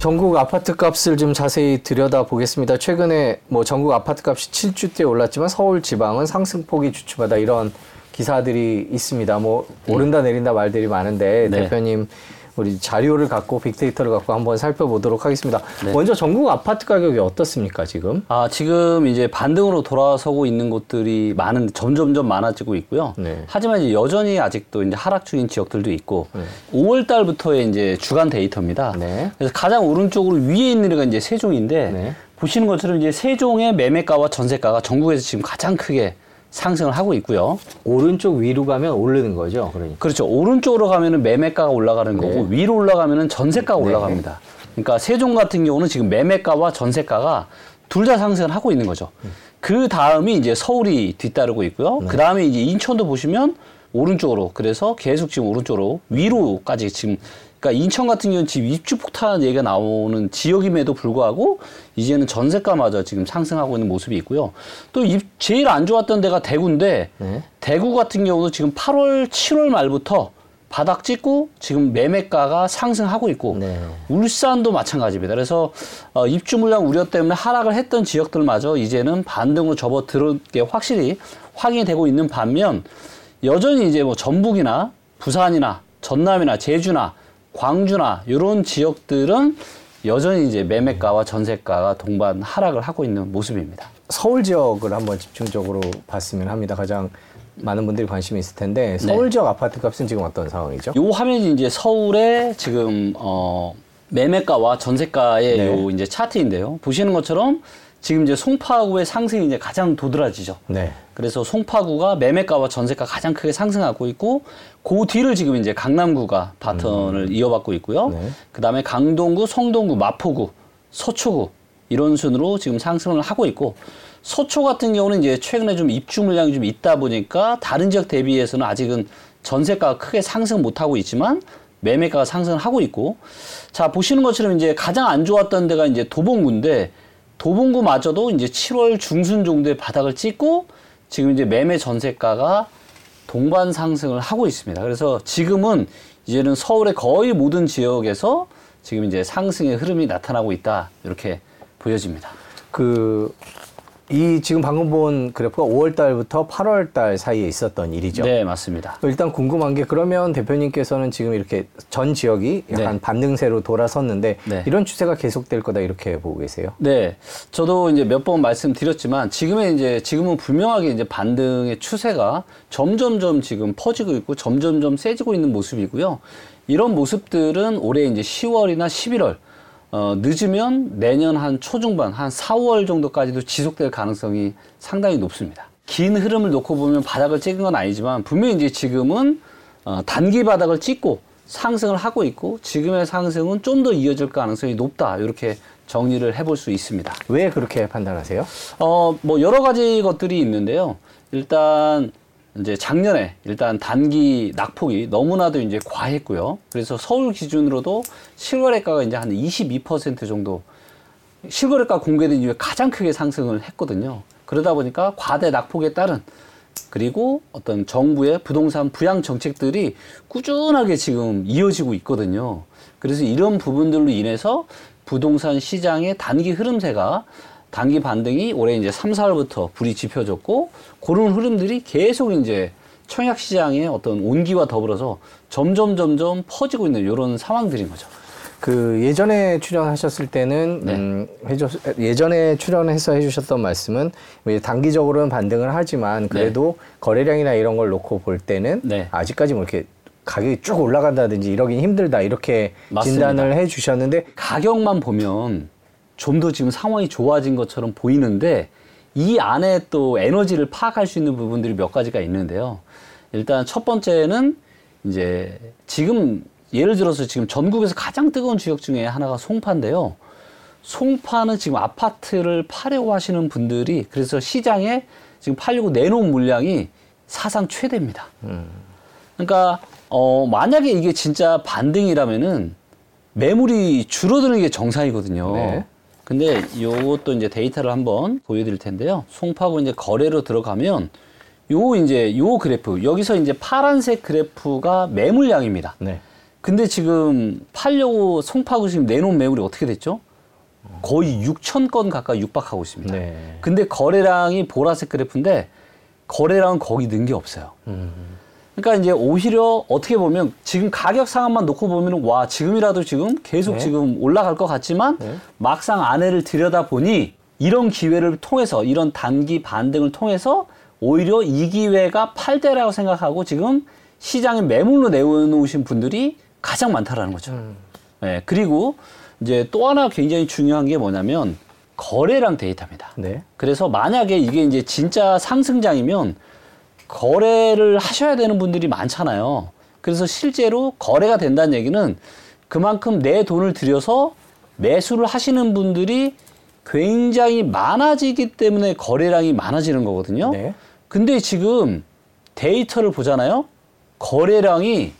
전국 아파트 값을 좀 자세히 들여다 보겠습니다. 최근에 뭐 전국 아파트 값이 7주째 올랐지만 서울 지방은 상승폭이 주춤하다 이런 기사들이 있습니다. 뭐 오른다 내린다 말들이 많은데 네. 대표님 우리 자료를 갖고 빅데이터를 갖고 한번 살펴보도록 하겠습니다. 네. 먼저 전국 아파트 가격이 어떻습니까 지금? 아, 지금 이제 반등으로 돌아서고 있는 곳들이 많은, 점점점 많아지고 있고요. 네. 하지만 여전히 아직도 이제 하락 중인 지역들도 있고, 네. 5월 달부터의 이제 주간 데이터입니다. 네. 그래서 가장 오른쪽으로 위에 있는 데가 이제 세종인데, 네. 보시는 것처럼 이제 세종의 매매가와 전세가가 전국에서 지금 가장 크게 상승을 하고 있고요. 오른쪽 위로 가면 오르는 거죠. 그러니까. 그렇죠. 오른쪽으로 가면은 매매가가 올라가는 거고 위로 올라가면은 전세가가 네. 올라갑니다. 그러니까 세종 같은 경우는 지금 매매가와 전세가가 둘 다 상승을 하고 있는 거죠. 그 다음이 이제 서울이 뒤따르고 있고요. 그 다음에 이제 인천도 보시면 오른쪽으로 그래서 계속 지금 오른쪽으로 위로까지 지금 그러니까 인천 같은 경우는 지금 입주 폭탄 얘기가 나오는 지역임에도 불구하고 이제는 전세가마저 지금 상승하고 있는 모습이 있고요. 또 입- 제일 안 좋았던 데가 대구인데 네. 대구 같은 경우도 지금 8월, 7월 말부터 바닥 찍고 지금 매매가가 상승하고 있고 네. 울산도 마찬가지입니다. 그래서 어, 입주 물량 우려 때문에 하락을 했던 지역들마저 이제는 반등으로 접어들은 게 확실히 확인이 되고 있는 반면 여전히 이제 뭐 전북이나 부산이나 전남이나 제주나 광주나 이런 지역들은 여전히 이제 매매가와 전세가가 동반 하락을 하고 있는 모습입니다. 서울 지역을 한번 집중적으로 봤으면 합니다. 가장 많은 분들이 관심이 있을 텐데 네. 서울 지역 아파트 값은 지금 어떤 상황이죠? 요 화면이 이제 서울의 지금 어 매매가와 전세가의 네. 요 이제 차트인데요. 보시는 것처럼 지금 이제 송파구의 상승이 이제 가장 도드라지죠. 네. 그래서 송파구가 매매가와 전세가 가장 크게 상승하고 있고 그 뒤를 지금 이제 강남구가 바턴을 이어받고 있고요. 음. 네. 그다음에 강동구, 성동구, 마포구, 서초구 이런 순으로 지금 상승을 하고 있고 서초 같은 경우는 이제 최근에 좀 입주 물량이 좀 있다 보니까 다른 지역 대비해서는 아직은 전세가가 크게 상승 못 하고 있지만 매매가가 상승을 하고 있고 자 보시는 것처럼 이제 가장 안 좋았던 데가 이제 도봉구인데 도봉구마저도 이제 7월 중순 정도의 바닥을 찍고 지금 이제 매매 전세가가 동반 상승을 하고 있습니다. 그래서 지금은 이제는 서울의 거의 모든 지역에서 지금 이제 상승의 흐름이 나타나고 있다. 이렇게 보여집니다. 그, 이 지금 방금 본 그래프가 5월 달부터 8월 달 사이에 있었던 일이죠. 네, 맞습니다. 일단 궁금한 게 그러면 대표님께서는 지금 이렇게 전 지역이 약간 네. 반등세로 돌아섰는데 네. 이런 추세가 계속될 거다 이렇게 보고 계세요. 네, 저도 이제 몇 번 말씀드렸지만 지금의 이제 지금은 분명하게 이제 반등의 추세가 점점점 지금 퍼지고 있고 점점점 세지고 있는 모습이고요. 이런 모습들은 올해 이제 10월이나 11월 어, 늦으면 내년 한 초중반 한 4월 정도까지도 지속될 가능성이 상당히 높습니다. 긴 흐름을 놓고 보면 바닥을 찍은 건 아니지만 분명히 이제 지금은 어, 단기 바닥을 찍고 상승을 하고 있고 지금의 상승은 좀 더 이어질 가능성이 높다 이렇게 정리를 해볼 수 있습니다. 왜 그렇게 판단하세요? 어, 뭐 여러 가지 것들이 있는데요. 일단 이제 작년에 일단 단기 낙폭이 너무나도 이제 과했고요. 그래서 서울 기준으로도 실거래가가 이제 한 22% 정도 실거래가 공개된 이후에 가장 크게 상승을 했거든요. 그러다 보니까 과대 낙폭에 따른 그리고 어떤 정부의 부동산 부양 정책들이 꾸준하게 지금 이어지고 있거든요. 그래서 이런 부분들로 인해서 부동산 시장의 단기 흐름세가 단기 반등이 올해 이제 3, 4월부터 불이 지펴졌고 그런 흐름들이 계속 이제 청약 시장의 어떤 온기와 더불어서 점점 점점 퍼지고 있는 이런 상황들인 거죠. 그 예전에 출연하셨을 때는 네. 음, 해줬, 예전에 출연해서 해주셨던 말씀은 뭐 단기적으로는 반등을 하지만 그래도 거래량이나 이런 걸 놓고 볼 때는 네. 아직까지 뭐 이렇게 가격이 쭉 올라간다든지 이러긴 힘들다 이렇게 맞습니다. 진단을 해주셨는데 가격만 보면 좀 더 지금 상황이 좋아진 것처럼 보이는데 이 안에 또 에너지를 파악할 수 있는 부분들이 몇 가지가 있는데요. 일단 첫 번째는 이제 지금 예를 들어서 지금 전국에서 가장 뜨거운 지역 중에 하나가 송파인데요. 송파는 지금 아파트를 파려고 하시는 분들이 그래서 시장에 지금 팔려고 내놓은 물량이 사상 최대입니다. 그러니까 어 만약에 이게 진짜 반등이라면은 매물이 줄어드는 게 정상이거든요. 네. 근데 요것도 이제 데이터를 한번 보여드릴 텐데요. 송파구 이제 거래로 들어가면 요 이제 요 그래프 여기서 이제 파란색 그래프가 매물량입니다. 네. 근데 지금 팔려고 송파구 지금 내놓은 매물이 어떻게 됐죠? 거의 6천 건 가까이 육박하고 있습니다. 네. 근데 거래량이 보라색 그래프인데 거래량은 거의 는게 없어요. 음. 그러니까 이제 오히려 어떻게 보면 지금 가격 상황만 놓고 보면 와 지금이라도 지금 계속 네. 지금 올라갈 것 같지만 네. 막상 안에를 들여다 보니 이런 기회를 통해서 이런 단기 반등을 통해서 오히려 이 기회가 팔대라고 생각하고 지금 시장에 매물로 내놓으신 분들이 가장 많다라는 거죠. 음. 네, 그리고 이제 또 하나 굉장히 중요한 게 뭐냐면 거래량 데이터입니다. 네. 그래서 만약에 이게 이제 진짜 상승장이면 거래를 하셔야 되는 분들이 많잖아요. 그래서 실제로 거래가 된다는 얘기는 그만큼 내 돈을 들여서 매수를 하시는 분들이 굉장히 많아지기 때문에 거래량이 많아지는 거거든요. 네. 근데 지금 데이터를 보잖아요. 거래량이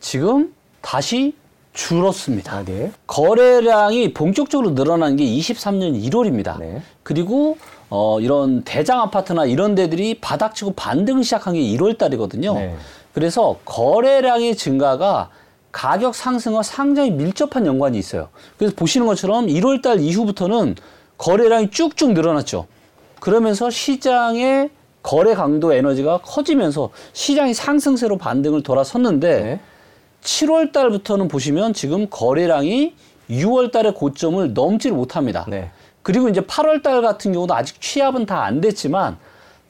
지금 다시 줄었습니다. 아, 네. 거래량이 본격적으로 늘어난 게 23년 1월입니다. 네. 그리고 어, 이런 대장 아파트나 이런 데들이 바닥치고 반등 시작한 게 1월 달이거든요. 네. 그래서 거래량의 증가가 가격 상승과 상당히 밀접한 연관이 있어요. 그래서 보시는 것처럼 1월 달 이후부터는 거래량이 쭉쭉 늘어났죠. 그러면서 시장의 거래 강도 에너지가 커지면서 시장이 상승세로 반등을 돌아섰는데 네. 7월 달부터는 보시면 지금 거래량이 6월 달의 고점을 넘지를 못합니다. 네. 그리고 이제 8월 달 같은 경우도 아직 취합은 다 안 됐지만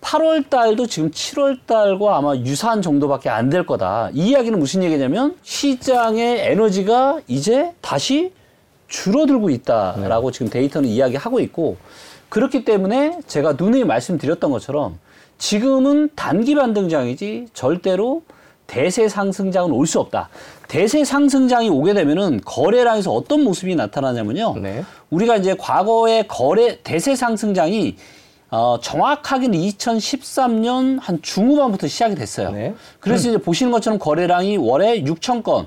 8월 달도 지금 7월 달과 아마 유사한 정도밖에 안 될 거다. 이 이야기는 무슨 얘기냐면 시장의 에너지가 이제 다시 줄어들고 있다라고 지금 데이터는 이야기하고 있고 그렇기 때문에 제가 누누이 말씀드렸던 것처럼 지금은 단기 반등장이지 절대로 대세 상승장은 올 수 없다. 대세 상승장이 오게 되면은 거래량에서 어떤 모습이 나타나냐면요. 네. 우리가 이제 과거에 거래 대세 상승장이 어, 정확하게는 2013년 한 중후반부터 시작이 됐어요. 네. 그래서 이제 보시는 것처럼 거래량이 월에 6천 건,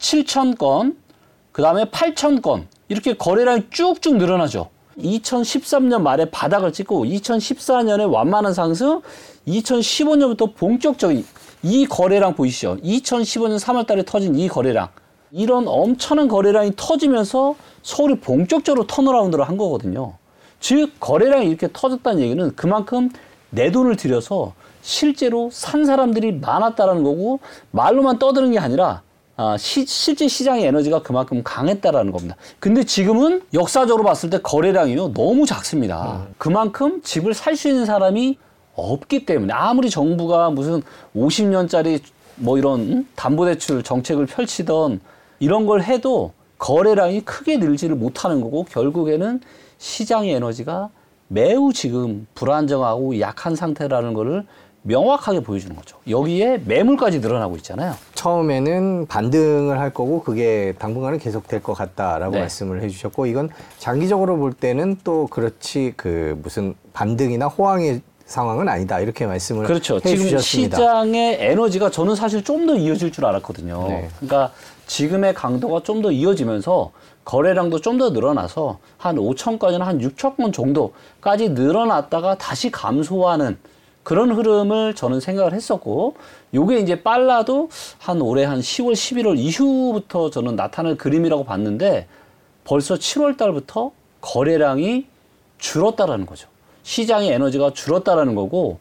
7천 건, 그 다음에 8천 건 이렇게 거래량이 쭉쭉 늘어나죠. 2013년 말에 바닥을 찍고 2014년에 완만한 상승, 2015년부터 본격적인 이 거래량 보이시죠? 2015년 3월 달에 터진 이 거래량. 이런 엄청난 거래량이 터지면서 서울이 본격적으로 턴어라운드를 한 거거든요. 즉, 거래량이 이렇게 터졌다는 얘기는 그만큼 내 돈을 들여서 실제로 산 사람들이 많았다라는 거고, 말로만 떠드는 게 아니라, 아, 시- 실제 시장의 에너지가 그만큼 강했다라는 겁니다. 근데 지금은 역사적으로 봤을 때 거래량이요, 너무 작습니다. 그만큼 집을 살 수 있는 사람이 없기 때문에 아무리 정부가 무슨 50년짜리 뭐 이런 음? 담보대출 정책을 펼치던 이런 걸 해도 거래량이 크게 늘지를 못하는 거고 결국에는 시장의 에너지가 매우 지금 불안정하고 약한 상태라는 거를 명확하게 보여주는 거죠. 여기에 매물까지 늘어나고 있잖아요. 처음에는 반등을 할 거고 그게 당분간은 계속 될 것 같다라고 네. 말씀을 해주셨고 이건 장기적으로 볼 때는 또 그렇지 그 무슨 반등이나 호황의 상황은 아니다 이렇게 말씀을 그렇죠. 지금 해주셨습니다. 시장의 에너지가 저는 사실 좀 더 이어질 줄 알았거든요. 네. 그러니까 지금의 강도가 좀 더 이어지면서 거래량도 좀 더 늘어나서 한 5천 건이나 한 6천 건 정도까지 늘어났다가 다시 감소하는 그런 흐름을 저는 생각을 했었고 요게 이제 빨라도 한 올해 한 10월, 11월 이후부터 저는 나타날 그림이라고 봤는데 벌써 7월 달부터 거래량이 줄었다라는 거죠. 시장의 에너지가 줄었다라는 거고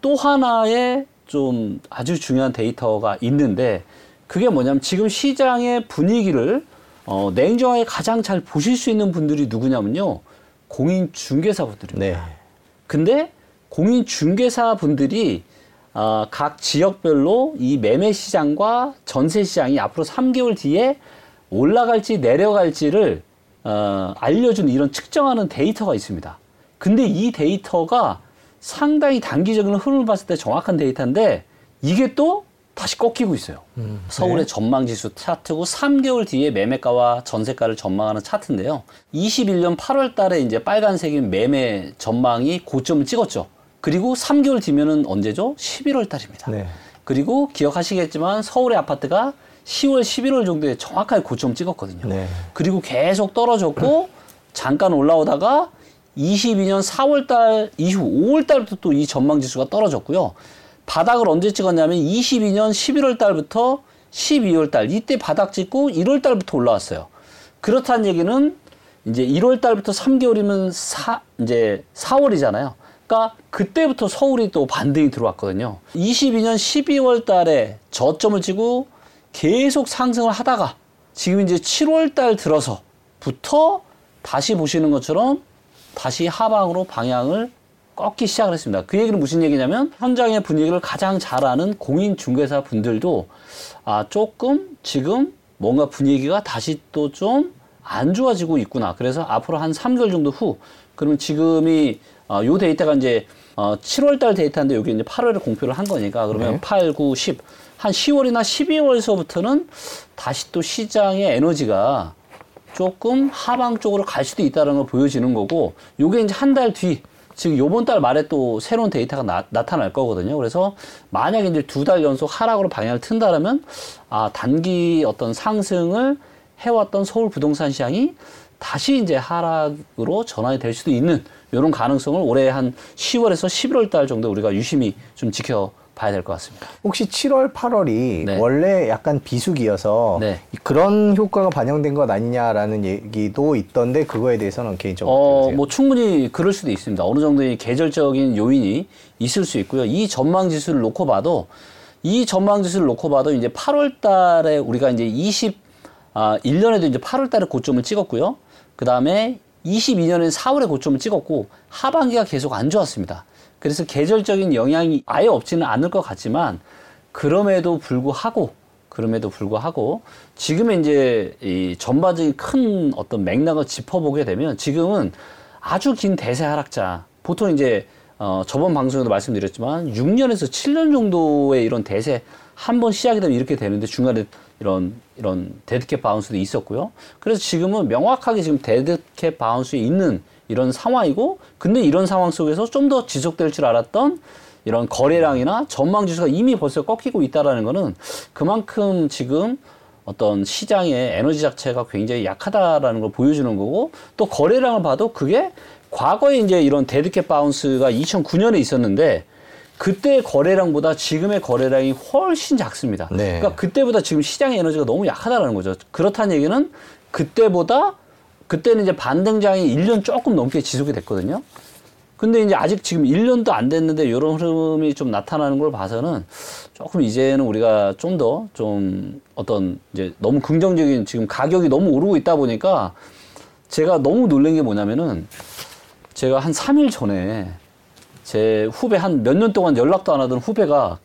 또 하나의 좀 아주 중요한 데이터가 있는데 그게 뭐냐면 지금 시장의 분위기를 어, 냉정하게 가장 잘 보실 수 있는 분들이 누구냐면요. 공인 중개사 분들입니다. 네. 근데 공인 중개사 분들이 어, 각 지역별로 이 매매 시장과 전세 시장이 앞으로 3개월 뒤에 올라갈지 내려갈지를 어, 알려주는 이런 측정하는 데이터가 있습니다. 근데 이 데이터가 상당히 단기적인 흐름을 봤을 때 정확한 데이터인데 이게 또 다시 꺾이고 있어요. 음, 서울의 네. 전망지수 차트고 3개월 뒤에 매매가와 전세가를 전망하는 차트인데요. 21년 8월 달에 이제 빨간색인 매매 전망이 고점을 찍었죠. 그리고 3개월 뒤면은 언제죠? 11월 달입니다. 네. 그리고 기억하시겠지만 서울의 아파트가 10월, 11월 정도에 정확하게 고점 찍었거든요. 네. 그리고 계속 떨어졌고 잠깐 올라오다가 22년 4월 달 이후 5월 달부터 또 이 전망 지수가 떨어졌고요. 바닥을 언제 찍었냐면 22년 11월 달부터 12월 달 이때 바닥 찍고 1월 달부터 올라왔어요. 그렇다는 얘기는 이제 1월 달부터 3개월이면 사 이제 4월이잖아요. 그러니까 그때부터 서울이 또 반등이 들어왔거든요. 22년 12월 달에 저점을 찍고 계속 상승을 하다가 지금 이제 7월 달 들어서부터 다시 보시는 것처럼 다시 하방으로 방향을 꺾기 시작을 했습니다. 그 얘기는 무슨 얘기냐면 현장의 분위기를 가장 잘 아는 공인 중개사 분들도 아 조금 지금 뭔가 분위기가 다시 또 좀 안 좋아지고 있구나. 그래서 앞으로 한 3개월 정도 후 그러면 지금이 어, 요 데이터가 이제 어, 7월 달 데이터인데 여기 이제 8월에 공표를 한 거니까 그러면 네. 8, 9, 10. 한 10월이나 12월서부터는 다시 또 시장의 에너지가 조금 하방 쪽으로 갈 수도 있다는 걸 보여지는 거고 요게 이제 한 달뒤 지금 요번 달 말에 또 새로운 데이터가 나, 타날 거거든요. 그래서 만약에 이제 두 달 연속 하락으로 방향을 튼다라면 아 단기 어떤 상승을 해왔던 서울 부동산 시장이 다시 이제 하락으로 전환이 될 수도 있는 이런 가능성을 올해 한 10월에서 11월 달 정도 우리가 유심히 좀 지켜 봐야 될 것 같습니다. 혹시 7월, 8월이 네. 원래 약간 비수기여서 네. 그런 효과가 반영된 것 아니냐라는 얘기도 있던데 그거에 대해서는 개인적으로 어, 보세요? 뭐 충분히 그럴 수도 있습니다. 어느 정도의 계절적인 요인이 있을 수 있고요. 이 전망 지수를 놓고 봐도 이 전망 지수를 놓고 봐도 이제 8월 달에 우리가 이제 20 아, 1년에도 이제 8월 달에 고점을 찍었고요. 그다음에 22년에 4월에 고점을 찍었고 하반기가 계속 안 좋았습니다. 그래서 계절적인 영향이 아예 없지는 않을 것 같지만 그럼에도 불구하고 그럼에도 불구하고 지금의 이제 이 전반적인 큰 어떤 맥락을 짚어보게 되면 지금은 아주 긴 대세 하락장 보통 이제 어 저번 방송에도 말씀드렸지만 6년에서 7년 정도의 이런 대세 한 번 시작이 되면 이렇게 되는데 중간에 이런 이런 dead cat bounce도 있었고요. 그래서 지금은 명확하게 지금 dead cat bounce에 있는 이런 상황이고 근데 이런 상황 속에서 좀 더 지속될 줄 알았던 이런 거래량이나 전망 지수가 이미 벌써 꺾이고 있다라는 거는 그만큼 지금 어떤 시장의 에너지 자체가 굉장히 약하다라는 걸 보여주는 거고 또 거래량을 봐도 그게 과거에 이제 이런 dead cat bounce가 2009년에 있었는데 그때 거래량보다 지금의 거래량이 훨씬 작습니다. 네. 그러니까 그때보다 지금 시장의 에너지가 너무 약하다라는 거죠. 그렇다는 얘기는 그때보다 그때는 이제 반등장이 1년 조금 넘게 지속이 됐거든요. 근데 이제 아직 지금 1년도 안 됐는데 이런 흐름이 좀 나타나는 걸 봐서는 조금 이제는 우리가 좀더좀 어떤 이제 너무 긍정적인 지금 가격이 너무 오르고 있다 보니까 제가 너무 놀란 게 뭐냐면은 제가 한 3일 전에 제 후배 한 몇 년 동안 연락도 안 하던 후배가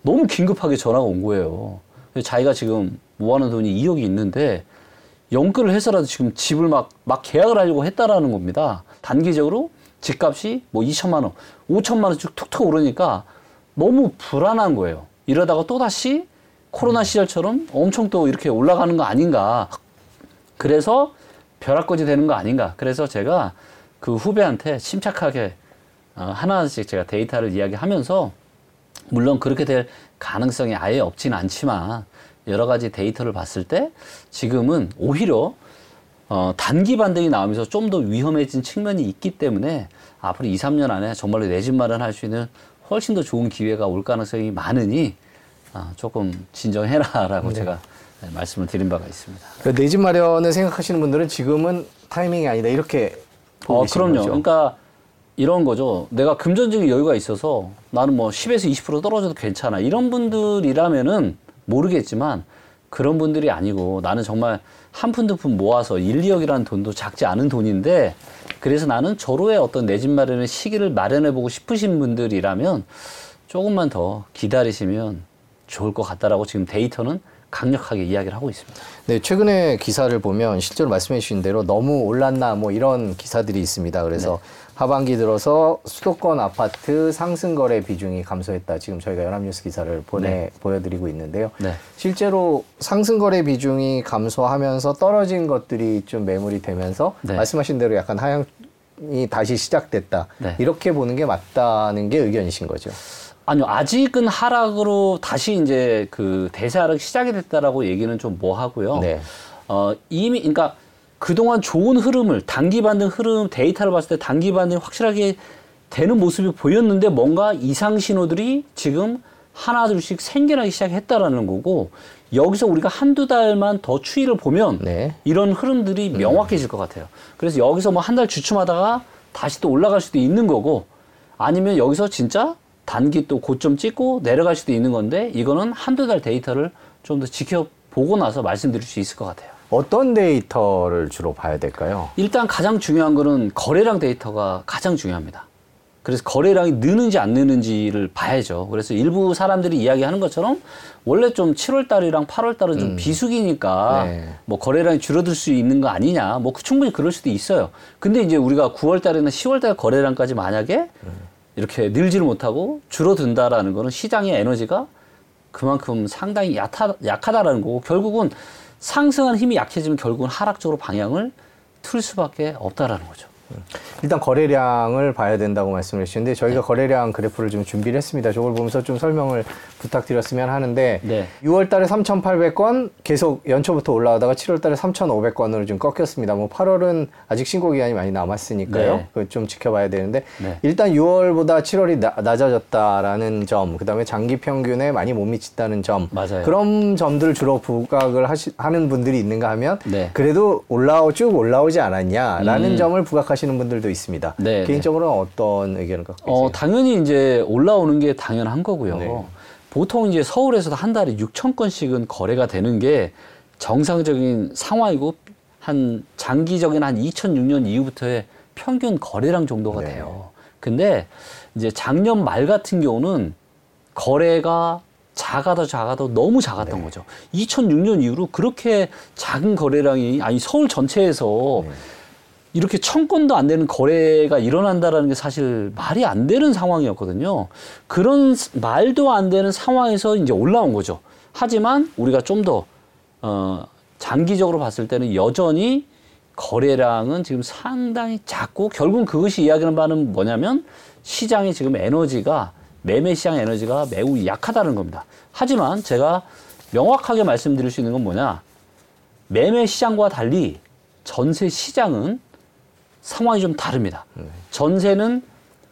너무 긴급하게 전화가 온 거예요. 자기가 지금 모아놓은 돈이 2억이 있는데 연끌을 해서라도 지금 집을 막, 막 계약을 하려고 했다라는 겁니다. 단기적으로 집값이 뭐 2천만 원, 5천만 원씩 툭툭 오르니까 너무 불안한 거예요. 이러다가 또다시 코로나 시절처럼 엄청 또 이렇게 올라가는 거 아닌가. 그래서 벼락거지 되는 거 아닌가. 그래서 제가 그 후배한테 침착하게 어, 하나씩 제가 데이터를 이야기하면서 물론 그렇게 될 가능성이 아예 없지는 않지만 여러 가지 데이터를 봤을 때 지금은 오히려 어, 단기 반등이 나오면서 좀 더 위험해진 측면이 있기 때문에 앞으로 2, 3년 안에 정말로 내 집 마련할 수 있는 훨씬 더 좋은 기회가 올 가능성이 많으니 아, 조금 진정해라라고 제가 네, 말씀을 드린 바가 있습니다. 그내집 마련을 생각하시는 분들은 지금은 타이밍이 아니다 이렇게 보고 어, 그럼요. 거죠. 그러니까 이런 거죠. 내가 금전적인 여유가 있어서 나는 뭐 10에서 20% 떨어져도 괜찮아. 이런 분들이라면은 모르겠지만 그런 분들이 아니고 나는 정말 한 푼 두 푼 모아서 1, 2억이라는 돈도 작지 않은 돈인데 그래서 나는 저로의 어떤 내 집 마련의 시기를 마련해 보고 싶으신 분들이라면 조금만 더 기다리시면 좋을 것 같다라고 지금 데이터는 강력하게 이야기를 하고 있습니다. 네, 최근에 기사를 보면 실제로 말씀해 주신 대로 너무 올랐나 뭐 이런 기사들이 있습니다. 그래서 네. 하반기 들어서 수도권 아파트 상승 거래 비중이 감소했다. 지금 저희가 연합뉴스 기사를 보내 보여드리고 있는데요. 네. 실제로 상승 거래 비중이 감소하면서 떨어진 것들이 좀 매물이 되면서 네. 말씀하신 대로 약간 하향이 다시 시작됐다. 네. 이렇게 보는 게 맞다는 게 의견이신 거죠. 아니요, 아직은 하락으로 다시 이제 그 대세 하락 시작이 됐다라고 얘기는 좀 뭐 하고요. 네. 어, 이미, 그러니까 그동안 좋은 흐름을, 단기 반등 흐름, 데이터를 봤을 때 단기 반등이 확실하게 되는 모습이 보였는데 뭔가 이상 신호들이 지금 하나 둘씩 생겨나기 시작했다라는 거고 여기서 우리가 한두 달만 더 추이를 보면 네. 이런 흐름들이 명확해질 것 같아요. 그래서 여기서 뭐 한 달 주춤하다가 다시 또 올라갈 수도 있는 거고 아니면 여기서 진짜 단기 또 고점 찍고 내려갈 수도 있는 건데 이거는 한두 달 데이터를 좀 더 지켜보고 나서 말씀드릴 수 있을 것 같아요. 어떤 데이터를 주로 봐야 될까요? 일단 가장 중요한 거는 거래량 데이터가 가장 중요합니다. 그래서 거래량이 느는지 안 느는지를 봐야죠. 그래서 일부 사람들이 이야기하는 것처럼 원래 좀 7월 달이랑 8월 달은 좀 비수기니까 네. 뭐 거래량이 줄어들 수 있는 거 아니냐. 뭐 충분히 그럴 수도 있어요. 근데 이제 우리가 9월 달이나 10월 달 거래량까지 만약에 이렇게 늘지를 못하고 줄어든다라는 거는 시장의 에너지가 그만큼 상당히 약하, 약하다라는 거고 결국은 상승한 힘이 약해지면 결국은 하락 쪽으로 방향을 틀 수밖에 없다라는 거죠. 일단 거래량을 봐야 된다고 말씀을 주셨는데 저희가 네. 거래량 그래프를 좀 준비를 했습니다. 저걸 보면서 좀 설명을 부탁드렸으면 하는데 네. 6월 달에 3,800건 계속 연초부터 올라가다가 7월 달에 3,500건으로 좀 꺾였습니다. 뭐 8월은 아직 신고 기간이 많이 남았으니까요. 네. 그거 좀 지켜봐야 되는데 네. 일단 6월보다 7월이 나, 낮아졌다라는 점, 그다음에 장기 평균에 많이 못 미쳤다는 점, 맞아요. 그런 점들을 주로 부각을 하시, 하는 분들이 있는가 하면 네. 그래도 올라오 쭉 올라오지 않았냐라는 음. 점을 부각하시는 분들도 있습니다. 네, 개인적으로는 어떤 의견을 갖고 계세요? 어, 당연히 이제 올라오는 게 당연한 거고요. 네. 보통 이제 서울에서도 한 달에 6천 건씩은 거래가 되는 게 정상적인 상황이고 한 장기적인 한 2006년 이후부터의 평균 거래량 정도가 네. 돼요. 근데 이제 작년 말 같은 경우는 거래가 작아도 작아도 너무 작았던 네. 거죠. 2006년 이후로 그렇게 작은 거래량이 아니 서울 전체에서 네. 이렇게 천 건도 안 되는 거래가 일어난다라는 게 사실 말이 안 되는 상황이었거든요. 그런 스- 말도 안 되는 상황에서 이제 올라온 거죠. 하지만 우리가 좀 더, 어, 장기적으로 봤을 때는 여전히 거래량은 지금 상당히 작고 결국은 그것이 이야기하는 바는 뭐냐면 시장에 지금 에너지가 매매 시장 에너지가 매우 약하다는 겁니다. 하지만 제가 명확하게 말씀드릴 수 있는 건 뭐냐? 매매 시장과 달리 전세 시장은 상황이 좀 다릅니다. 전세는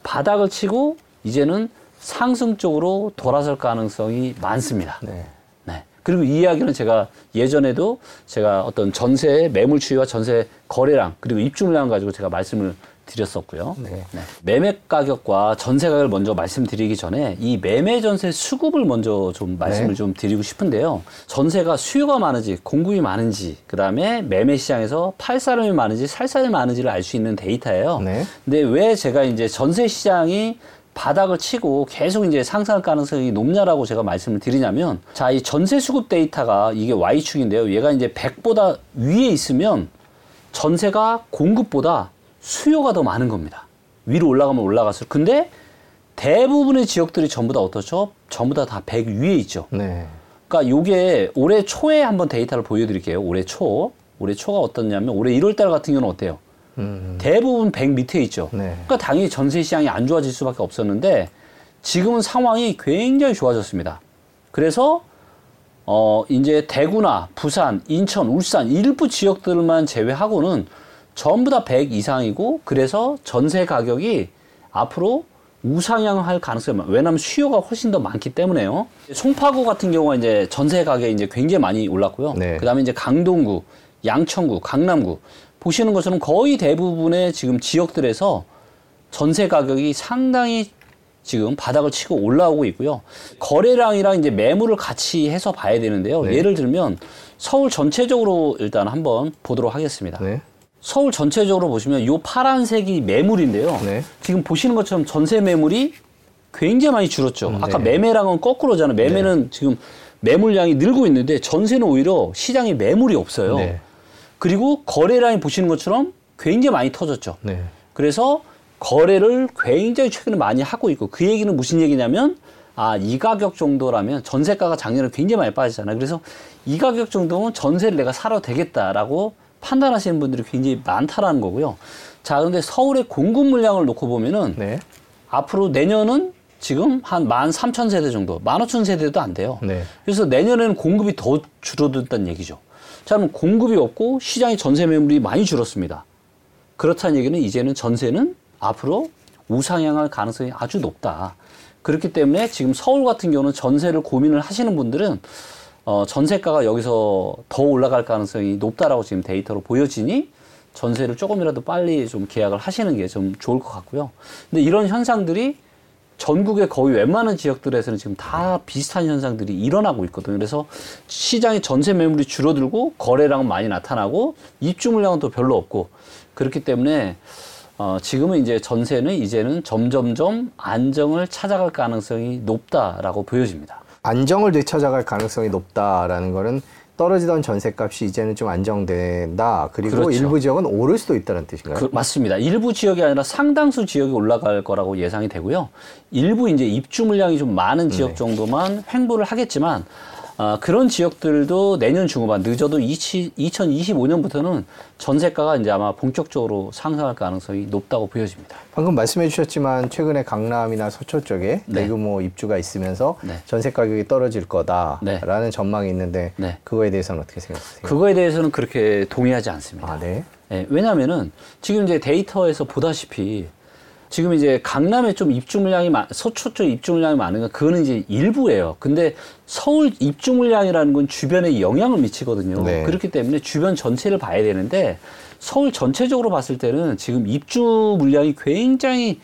바닥을 치고 이제는 상승 쪽으로 돌아설 가능성이 많습니다. 네. 네. 그리고 이 이야기는 제가 예전에도 제가 어떤 전세 매물 추이와 전세 거래량 그리고 입주물량 가지고 제가 말씀을 드렸었고요. 네. 매매 가격과 전세 가격을 먼저 말씀드리기 전에 이 매매 전세 수급을 먼저 좀 말씀을 네. 좀 드리고 싶은데요. 전세가 수요가 많은지 공급이 많은지 그다음에 매매 시장에서 팔 사람이 많은지 살 사람이 많은지를 알 수 있는 데이터예요. 네. 근데 왜 제가 이제 전세 시장이 바닥을 치고 계속 이제 상승할 가능성이 높냐라고 제가 말씀을 드리냐면 자, 이 전세 수급 데이터가 이게 Y축인데요. 얘가 이제 100보다 위에 있으면 전세가 공급보다 수요가 더 많은 겁니다. 위로 올라가면 올라갈수록. 근데 대부분의 지역들이 전부 다 어떻죠? 전부 다 다 100 위에 있죠. 네. 그러니까 요게 올해 초에 한번 데이터를 보여드릴게요. 올해 초. 올해 초가 어떻냐면 올해 1월 달 같은 경우는 어때요? 음. 대부분 100 밑에 있죠. 네. 그러니까 당연히 전세 시장이 안 좋아질 수밖에 없었는데 지금은 상황이 굉장히 좋아졌습니다. 그래서 어 이제 대구나 부산, 인천, 울산 일부 지역들만 제외하고는 전부 다 100 이상이고 그래서 전세 가격이 앞으로 우상향할 가능성이 많아요. 왜냐하면 수요가 훨씬 더 많기 때문에요. 송파구 같은 경우가 이제 전세 가격이 이제 굉장히 많이 올랐고요. 네. 그다음에 이제 강동구, 양천구, 강남구 보시는 것처럼 거의 대부분의 지금 지역들에서 전세 가격이 상당히 지금 바닥을 치고 올라오고 있고요. 거래량이랑 이제 매물을 같이 해서 봐야 되는데요. 네. 예를 들면 서울 전체적으로 일단 한번 보도록 하겠습니다. 네. 서울 전체적으로 보시면 요 파란색이 매물인데요. 네. 지금 보시는 것처럼 전세 매물이 굉장히 많이 줄었죠. 음, 아까 네. 매매랑은 거꾸로잖아요. 매매는 지금 매물량이 늘고 있는데 전세는 오히려 시장에 매물이 없어요. 네. 그리고 거래량이 보시는 것처럼 굉장히 많이 터졌죠. 네. 그래서 거래를 굉장히 최근에 많이 하고 있고 그 얘기는 무슨 얘기냐면 아, 이 가격 정도라면 전세가가 작년에 굉장히 많이 빠지잖아요. 그래서 이 가격 정도면 전세를 내가 살아도 되겠다라고 판단하시는 분들이 굉장히 많다라는 거고요. 자, 그런데 서울의 공급 물량을 놓고 보면은 네. 앞으로 내년은 지금 한 13,000세대 정도, 15,000세대도 안 돼요. 네. 그래서 내년에는 공급이 더 줄어든다는 얘기죠. 자, 그럼 공급이 없고 시장의 전세 매물이 많이 줄었습니다. 그렇다는 얘기는 이제는 전세는 앞으로 우상향할 가능성이 아주 높다. 그렇기 때문에 지금 서울 같은 경우는 전세를 고민을 하시는 분들은 어, 전세가가 여기서 더 올라갈 가능성이 높다라고 지금 데이터로 보여지니 전세를 조금이라도 빨리 좀 계약을 하시는 게 좀 좋을 것 같고요. 근데 이런 현상들이 전국의 거의 웬만한 지역들에서는 지금 다 비슷한 현상들이 일어나고 있거든요. 그래서 시장의 전세 매물이 줄어들고 거래량은 많이 나타나고 입주 물량은 또 별로 없고 그렇기 때문에 어, 지금은 이제 전세는 이제는 점점점 안정을 찾아갈 가능성이 높다라고 보여집니다. 안정을 되찾아갈 가능성이 높다라는 거는 떨어지던 전세값이 이제는 좀 안정된다. 그리고 그렇죠. 일부 지역은 오를 수도 있다는 뜻인가요? 그, 맞습니다. 일부 지역이 아니라 상당수 지역이 올라갈 거라고 예상이 되고요. 일부 이제 입주 물량이 좀 많은 지역 네. 정도만 횡보를 하겠지만 아, 그런 지역들도 내년 중후반 늦어도 2025년부터는 전세가가 이제 아마 본격적으로 상승할 가능성이 높다고 보여집니다. 방금 말씀해 주셨지만 최근에 강남이나 서초 쪽에 네. 대규모 입주가 있으면서 네. 전세 가격이 떨어질 거다라는 네. 전망이 있는데 네. 그거에 대해서는 어떻게 생각하세요? 그거에 대해서는 그렇게 동의하지 않습니다. 아, 네. 예, 왜냐하면은 지금 이제 데이터에서 보다시피 지금 이제 강남에 좀 입주 물량이 많, 서초 쪽 입주 물량이 많은 건 그거는 이제 일부예요. 근데 서울 입주 물량이라는 건 주변에 영향을 미치거든요. 네. 그렇기 때문에 주변 전체를 봐야 되는데 서울 전체적으로 봤을 때는 지금 입주 물량이 굉장히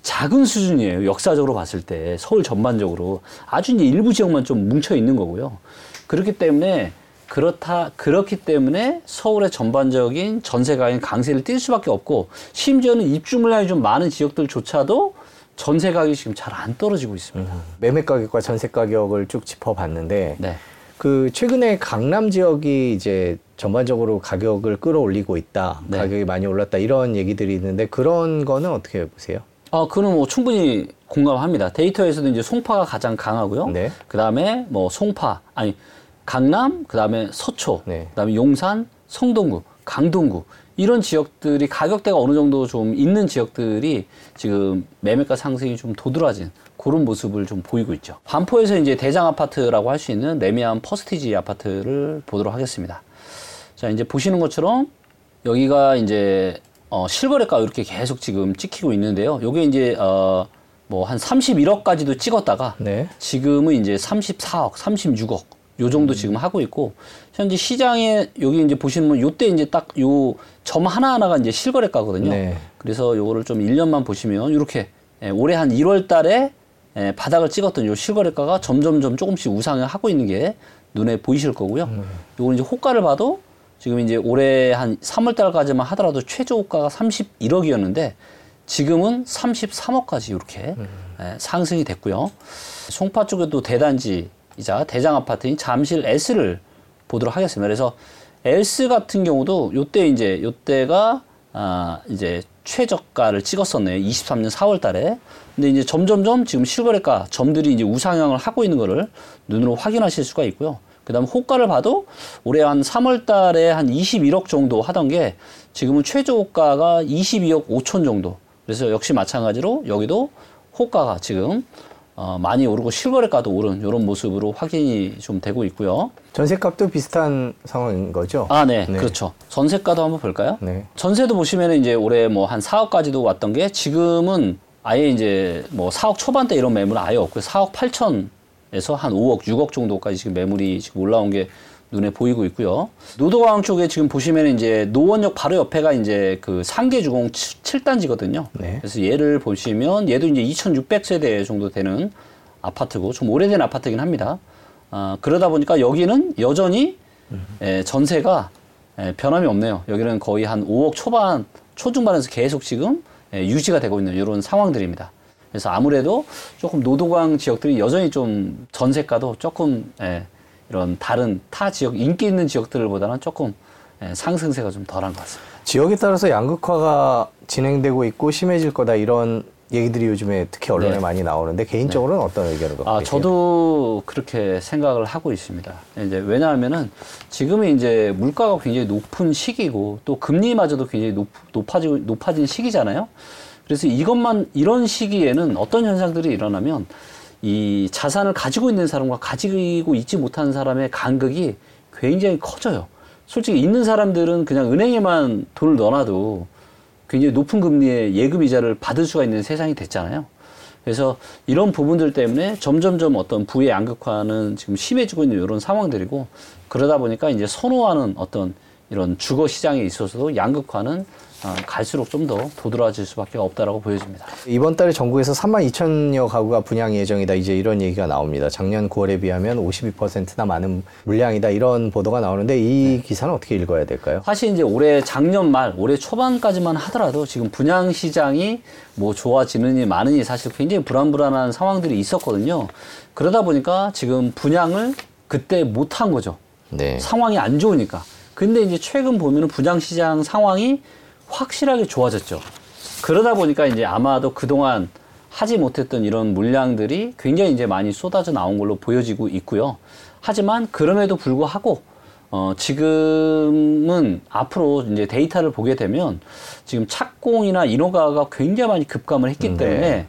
작은 수준이에요. 역사적으로 봤을 때 서울 전반적으로 아주 이제 일부 지역만 좀 뭉쳐 있는 거고요. 그렇기 때문에 그렇다 그렇기 때문에 서울의 전반적인 전세가인 강세를 띌 수밖에 없고 심지어는 입주 물량이 좀 많은 지역들조차도 전세 가격이 지금 잘 안 떨어지고 있습니다. 매매 가격과 전세 가격을 쭉 짚어봤는데 네. 그 최근에 강남 지역이 이제 전반적으로 가격을 끌어올리고 있다. 네. 가격이 많이 올랐다. 이런 얘기들이 있는데 그런 거는 어떻게 보세요? 아, 그는 뭐 충분히 공감합니다. 데이터에서도 이제 송파가 가장 강하고요. 네. 그 다음에 뭐 송파, 아니, 강남, 그 다음에 서초, 네. 그 다음에 용산, 성동구, 강동구. 이런 지역들이 가격대가 어느 정도 좀 있는 지역들이 지금 매매가 상승이 좀 도드라진 그런 모습을 좀 보이고 있죠. 반포에서 이제 대장 아파트라고 할 수 있는 레미안 퍼스티지 아파트를 보도록 하겠습니다. 자, 이제 보시는 것처럼 여기가 이제 어, 실거래가 이렇게 계속 지금 찍히고 있는데요. 요게 이제 어, 뭐 한 31억까지도 찍었다가 네. 지금은 이제 34억, 36억 요 정도 지금 하고 있고 현재 시장에 여기 이제 보시면 요때 이제 딱 요 점 하나하나가 이제 실거래가거든요. 네. 그래서 요거를 좀 1년만 보시면 이렇게 예, 올해 한 1월 달에 예, 바닥을 찍었던 요 실거래가가 점점점 조금씩 우상을 하고 있는 게 눈에 보이실 거고요. 요거 이제 호가를 봐도 지금 이제 올해 한 3월 달까지만 하더라도 최저 호가가 31억이었는데 지금은 33억까지 이렇게 예, 상승이 됐고요. 송파 쪽에도 대단지 이자 대장 아파트인 잠실 S를 보도록 하겠습니다. 그래서 S 같은 경우도 요때 이제 요때가 아 이제 최저가를 찍었었네요. 23년 4월 달에. 근데 이제 점점점 지금 실거래가 점들이 이제 우상향을 하고 있는 거를 눈으로 확인하실 수가 있고요. 그다음 호가를 봐도 올해 한 3월 달에 한 21억 정도 하던 게 지금은 최저 호가가 22억 5천 정도. 그래서 역시 마찬가지로 여기도 호가가 지금 어, 많이 오르고 실거래가도 오른 이런 모습으로 확인이 좀 되고 있고요. 전세값도 비슷한 상황인 거죠? 아, 네, 네. 그렇죠. 전세가도 한번 볼까요? 네. 전세도 보시면 이제 올해 뭐 한 4억까지도 왔던 게 지금은 아예 이제 뭐 4억 초반대 이런 매물은 아예 없고 4억 8천에서 한 5억, 6억 정도까지 지금 매물이 지금 올라온 게 눈에 보이고 있고요. 노도광 쪽에 지금 보시면 이제 노원역 바로 옆에가 이제 그 상계주공 7단지거든요. 네. 그래서 얘를 보시면 얘도 이제 2,600세대 정도 되는 아파트고 좀 오래된 아파트긴 합니다. 아, 그러다 보니까 여기는 여전히 에, 전세가 에, 변함이 없네요. 여기는 거의 한 5억 초반, 초중반에서 계속 지금 에, 유지가 되고 있는 이런 상황들입니다. 그래서 아무래도 조금 노도광 지역들이 여전히 좀 전세가도 조금 에, 이런 다른 타 지역 인기 있는 지역들보다는 조금 에, 상승세가 좀 덜한 것 같습니다. 지역에 따라서 양극화가 진행되고 있고 심해질 거다 이런 얘기들이 요즘에 특히 언론에 네. 많이 나오는데 개인적으로는 어떤 의견을 갖고 아, 계세요? 저도 그렇게 생각을 하고 있습니다. 이제 왜냐하면은 지금은 이제 물가가 굉장히 높은 시기고 또 금리마저도 굉장히 높, 높아지고 높아진 시기잖아요. 그래서 이것만 이런 시기에는 어떤 현상들이 일어나면 이 자산을 가지고 있는 사람과 가지고 있지 못하는 사람의 간극이 굉장히 커져요. 솔직히 있는 사람들은 그냥 은행에만 돈을 넣어놔도 굉장히 높은 금리의 예금 이자를 받을 수가 있는 세상이 됐잖아요. 그래서 이런 부분들 때문에 점점점 어떤 부의 양극화는 지금 심해지고 있는 이런 상황들이고 그러다 보니까 이제 선호하는 어떤 이런 주거 시장에 있어서도 양극화는 아, 갈수록 좀 더 도드라질 수밖에 없다라고 보여집니다. 이번 달에 전국에서 3만 2천여 가구가 분양 예정이다. 이제 이런 얘기가 나옵니다. 작년 9월에 비하면 52%나 많은 물량이다. 이런 보도가 나오는데 이 기사는 어떻게 읽어야 될까요? 사실 이제 올해 작년 말, 올해 초반까지만 하더라도 지금 분양 시장이 뭐 좋아지느니 마느니 사실 굉장히 불안불안한 상황들이 있었거든요. 그러다 보니까 지금 분양을 그때 못한 거죠. 네. 상황이 안 좋으니까. 근데 이제 최근 보면은 분양 시장 상황이 확실하게 좋아졌죠. 그러다 보니까 이제 아마도 그동안 하지 못했던 이런 물량들이 굉장히 이제 많이 쏟아져 나온 걸로 보여지고 있고요. 하지만 그럼에도 불구하고 어, 지금은 앞으로 이제 데이터를 보게 되면 지금 착공이나 인허가가 굉장히 많이 급감을 했기 네. 때문에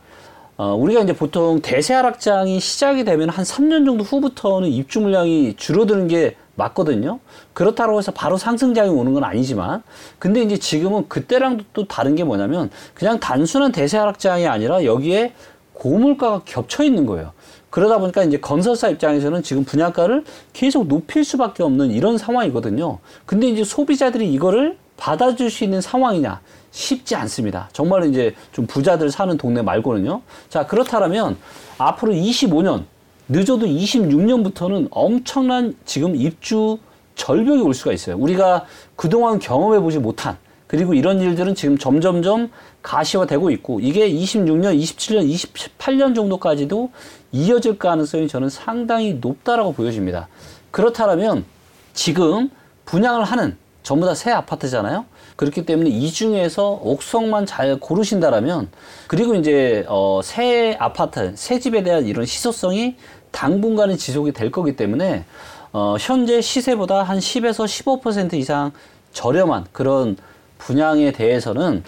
어, 우리가 이제 보통 대세 하락장이 시작이 되면 한 3년 정도 후부터는 입주 물량이 줄어드는 게 맞거든요. 그렇다고 해서 바로 상승장이 오는 건 아니지만, 근데 이제 지금은 그때랑 또 다른 게 뭐냐면, 그냥 단순한 대세 하락장이 아니라 여기에 고물가가 겹쳐 있는 거예요. 그러다 보니까 이제 건설사 입장에서는 지금 분양가를 계속 높일 수밖에 없는 이런 상황이거든요. 근데 이제 소비자들이 이거를 받아줄 수 있는 상황이냐? 쉽지 않습니다. 정말 이제 좀 부자들 사는 동네 말고는요. 자, 그렇다면 앞으로 25년, 늦어도 26년부터는 엄청난 지금 입주 절벽이 올 수가 있어요. 우리가 그동안 경험해 보지 못한 그리고 이런 일들은 지금 점점점 가시화되고 있고 이게 26년, 27년, 28년 정도까지도 이어질 가능성이 저는 상당히 높다라고 보여집니다. 그렇다면 지금 분양을 하는 전부 다 새 아파트잖아요. 그렇기 때문에 이 중에서 옥성만 잘 고르신다라면 그리고 이제 어, 새 아파트, 새 집에 대한 이런 희소성이 당분간은 지속이 될 거기 때문에 어, 현재 시세보다 한 10에서 15% 이상 저렴한 그런 분양에 대해서는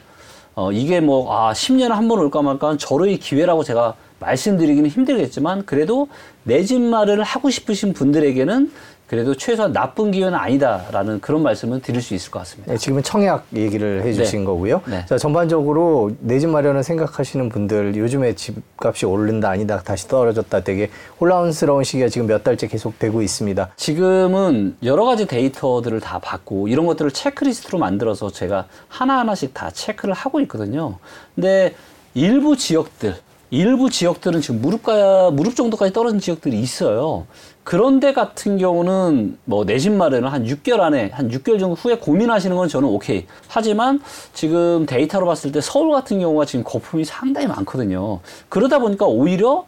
어, 이게 뭐, 아, 10년에 한 번 올까 말까 한 절호의 기회라고 제가 말씀드리기는 힘들겠지만, 그래도 내 집 마련을 하고 싶으신 분들에게는 그래도 최소한 나쁜 기회는 아니다라는 그런 말씀을 드릴 수 있을 것 같습니다. 네, 지금은 청약 얘기를 해주신 네. 거고요. 네. 자, 전반적으로 내 집 마련을 생각하시는 분들 요즘에 집값이 오른다 아니다 다시 떨어졌다 되게 혼란스러운 시기가 지금 몇 달째 계속되고 있습니다. 지금은 여러 가지 데이터들을 다 받고 이런 것들을 체크리스트로 만들어서 제가 하나하나씩 다 체크를 하고 있거든요. 근데 일부 지역들, 일부 지역들은 지금 무릎가, 무릎 정도까지 떨어진 지역들이 있어요. 그런데 같은 경우는 뭐 내 집 마련을 한 6개월 안에, 한 6개월 정도 후에 고민하시는 건 저는 오케이. 하지만 지금 데이터로 봤을 때 서울 같은 경우가 지금 거품이 상당히 많거든요. 그러다 보니까 오히려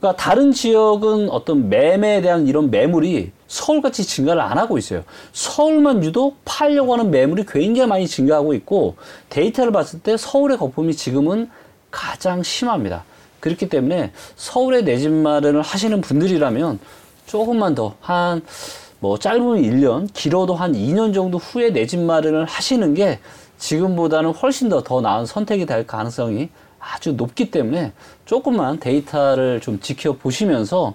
그러니까 다른 지역은 어떤 매매에 대한 이런 매물이 서울같이 증가를 안 하고 있어요. 서울만 유독 팔려고 하는 매물이 굉장히 많이 증가하고 있고 데이터를 봤을 때 서울의 거품이 지금은 가장 심합니다. 그렇기 때문에 서울에 내 집 마련을 하시는 분들이라면 조금만 더 한 뭐 짧으면 1년, 길어도 한 2년 정도 후에 내 집 마련을 하시는 게 지금보다는 훨씬 더 더 나은 선택이 될 가능성이 아주 높기 때문에 조금만 데이터를 좀 지켜보시면서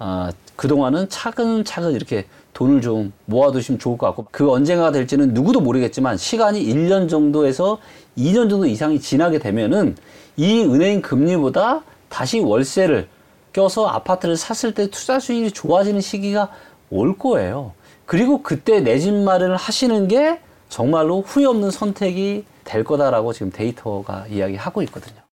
어, 그동안은 차근차근 이렇게 돈을 좀 모아두시면 좋을 것 같고 그 언젠가 될지는 누구도 모르겠지만 시간이 1년 정도에서 2년 정도 이상이 지나게 되면은 이 은행 금리보다 다시 월세를 껴서 아파트를 샀을 때 투자 수익이 좋아지는 시기가 올 거예요. 그리고 그때 내 집 마련을 하시는 게 정말로 후회 없는 선택이 될 거다라고 지금 데이터가 이야기하고 있거든요.